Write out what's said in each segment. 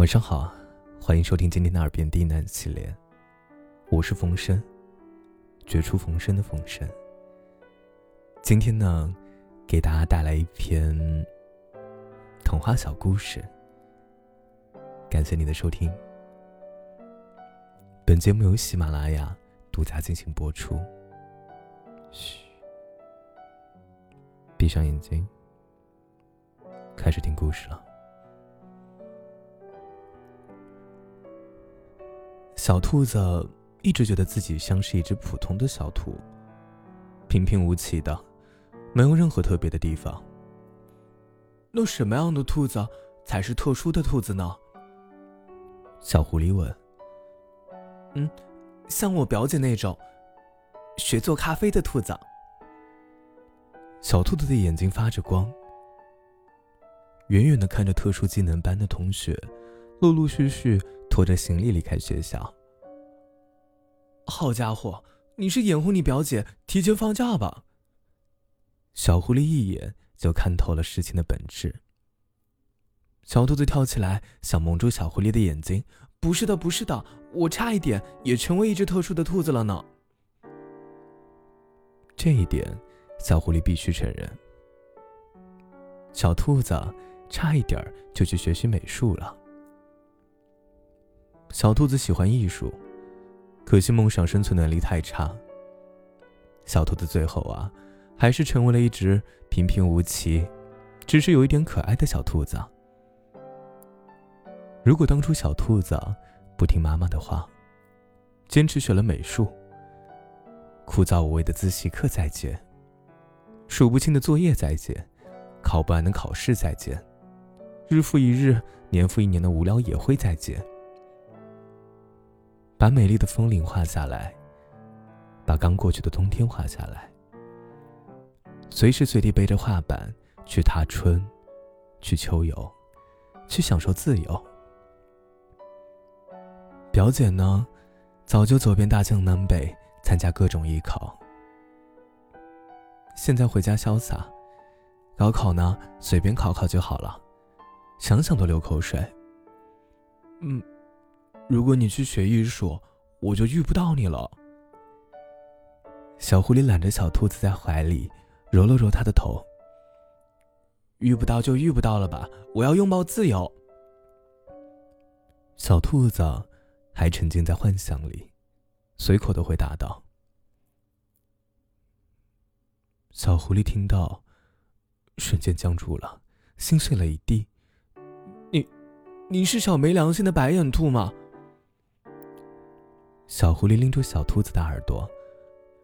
晚上好，欢迎收听今天的《耳边低喃》系列，我是冯生，绝处逢生的冯生。今天呢，给大家带来一篇童话小故事。感谢你的收听。本节目由喜马拉雅独家进行播出。嘘，闭上眼睛，开始听故事了。小兔子一直觉得自己像是一只普通的小兔，平平无奇的，没有任何特别的地方。那什么样的兔子才是特殊的兔子呢？小狐狸问。嗯，像我表姐那种，学做咖啡的兔子。小兔子的眼睛发着光，远远的看着特殊技能班的同学，陆陆续续。拖着行李离开学校。好家伙，你是眼红你表姐提前放假吧？小狐狸一眼就看透了事情的本质。小兔子跳起来想蒙住小狐狸的眼睛。不是的，不是的，我差一点也成为一只特殊的兔子了呢。这一点，小狐狸必须承认。小兔子差一点就去学习美术了。小兔子喜欢艺术，可惜梦想生存能力太差。小兔子最后啊，还是成为了一只平平无奇，只是有一点可爱的小兔子。如果当初小兔子不听妈妈的话，坚持学了美术，枯燥无味的自习课再见，数不清的作业再见，考不完的考试再见，日复一日、年复一年的无聊也会再见。把美丽的风铃画下来，把刚过去的冬天画下来，随时随地背着画板去踏春，去秋游，去享受自由。表姐呢，早就走遍大江南北，参加各种艺考，现在回家潇洒，高考呢随便考考就好了，想想都流口水。嗯。如果你去学艺术，我就遇不到你了。小狐狸揽着小兔子在怀里，揉了揉它的头。遇不到就遇不到了吧，我要拥抱自由。小兔子还沉浸在幻想里，随口的回答道。小狐狸听到，瞬间僵住了，心碎了一地。你，你是小没良心的白眼兔吗？小狐狸拎住小兔子的耳朵，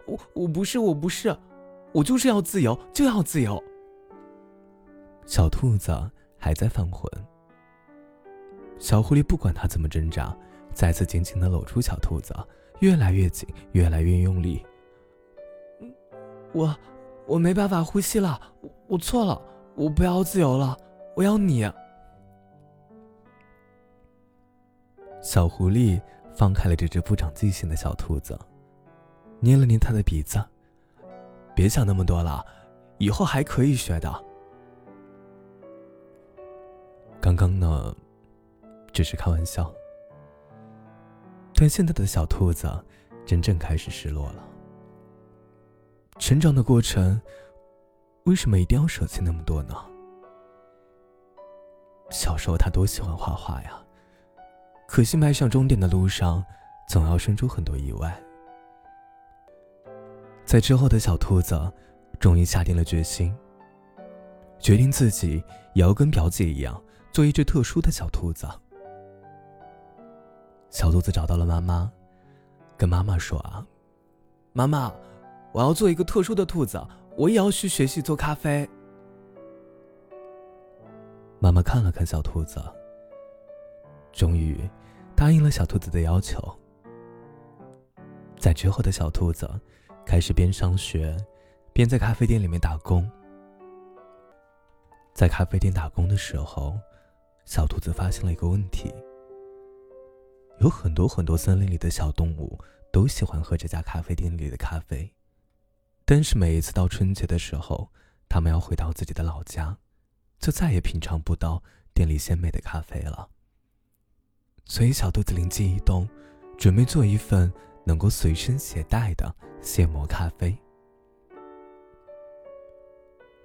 我我不是我不是，我就是要自由就要自由。小兔子还在犯浑。小狐狸不管它怎么挣扎，再次紧紧的搂住小兔子，越来越紧，越来越用力。我我没办法呼吸了，我错了，我不要自由了，我要你。小狐狸。放开了这只不长记性的小兔子，捏了捏它的鼻子。别想那么多了，以后还可以学的。刚刚呢，只是开玩笑。但现在的小兔子真正开始失落了。成长的过程，为什么一定要舍弃那么多呢？小时候他多喜欢画画呀。可惜，迈向终点的路上，总要生出很多意外。在之后的小兔子，终于下定了决心，决定自己也要跟表姐一样，做一只特殊的小兔子。小兔子找到了妈妈，跟妈妈说：“啊，妈妈，我要做一个特殊的兔子，我也要去学习做咖啡。”妈妈看了看小兔子。终于，答应了小兔子的要求。在之后的小兔子，开始边上学，边在咖啡店里面打工。在咖啡店打工的时候，小兔子发现了一个问题：有很多很多森林里的小动物都喜欢喝这家咖啡店里的咖啡，但是每一次到春节的时候，他们要回到自己的老家，就再也品尝不到店里鲜美的咖啡了。所以小兔子灵机一动，准备做一份能够随身携带的现磨咖啡。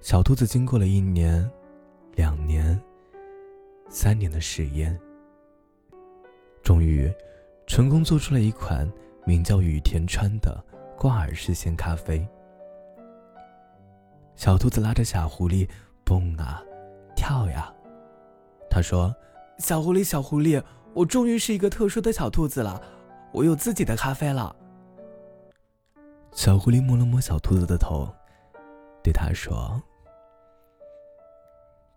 小兔子经过了一年、两年、三年的实验，终于成功做出了一款名叫雨田川的挂耳式鲜咖啡。小兔子拉着小狐狸蹦啊跳呀，他说：“小狐狸，小狐狸，我终于是一个特殊的小兔子了，我有自己的咖啡了。”小狐狸摸了摸小兔子的头，对他说。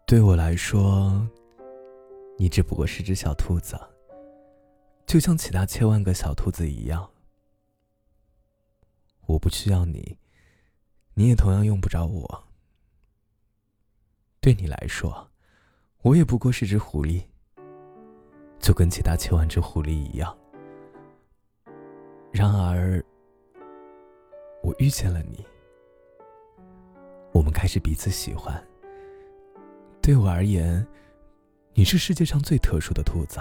对我来说，你只不过是只小兔子，就像其他千万个小兔子一样。我不需要你，你也同样用不着我。对你来说，我也不过是只狐狸，就跟其他千万只狐狸一样。然而，我遇见了你，我们开始彼此喜欢。对我而言，你是世界上最特殊的兔子。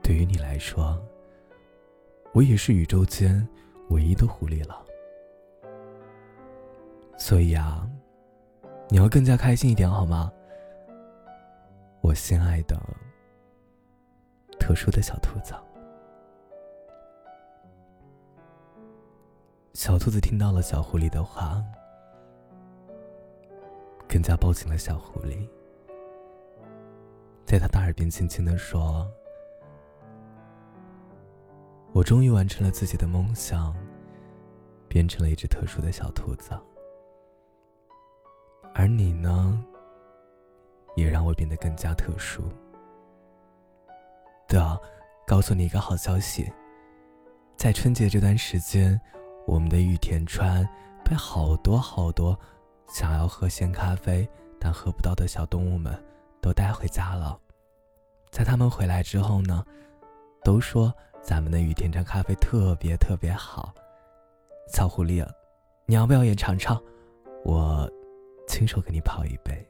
对于你来说，我也是宇宙间唯一的狐狸了。所以啊，你要更加开心一点好吗？我心爱的、特殊的小兔子。小兔子听到了小狐狸的话。更加抱紧了小狐狸，在他的耳边轻轻的说：“我终于完成了自己的梦想，变成了一只特殊的小兔子。而你呢，也让我变得更加特殊。对啊，告诉你一个好消息，在春节这段时间，我们的玉田川被好多好多。”想要喝鲜咖啡但喝不到的小动物们，都带回家了。在他们回来之后呢，都说咱们的雨田川咖啡特别特别好。小狐狸，你要不要也尝尝？我亲手给你泡一杯。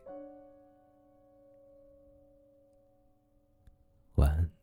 晚安。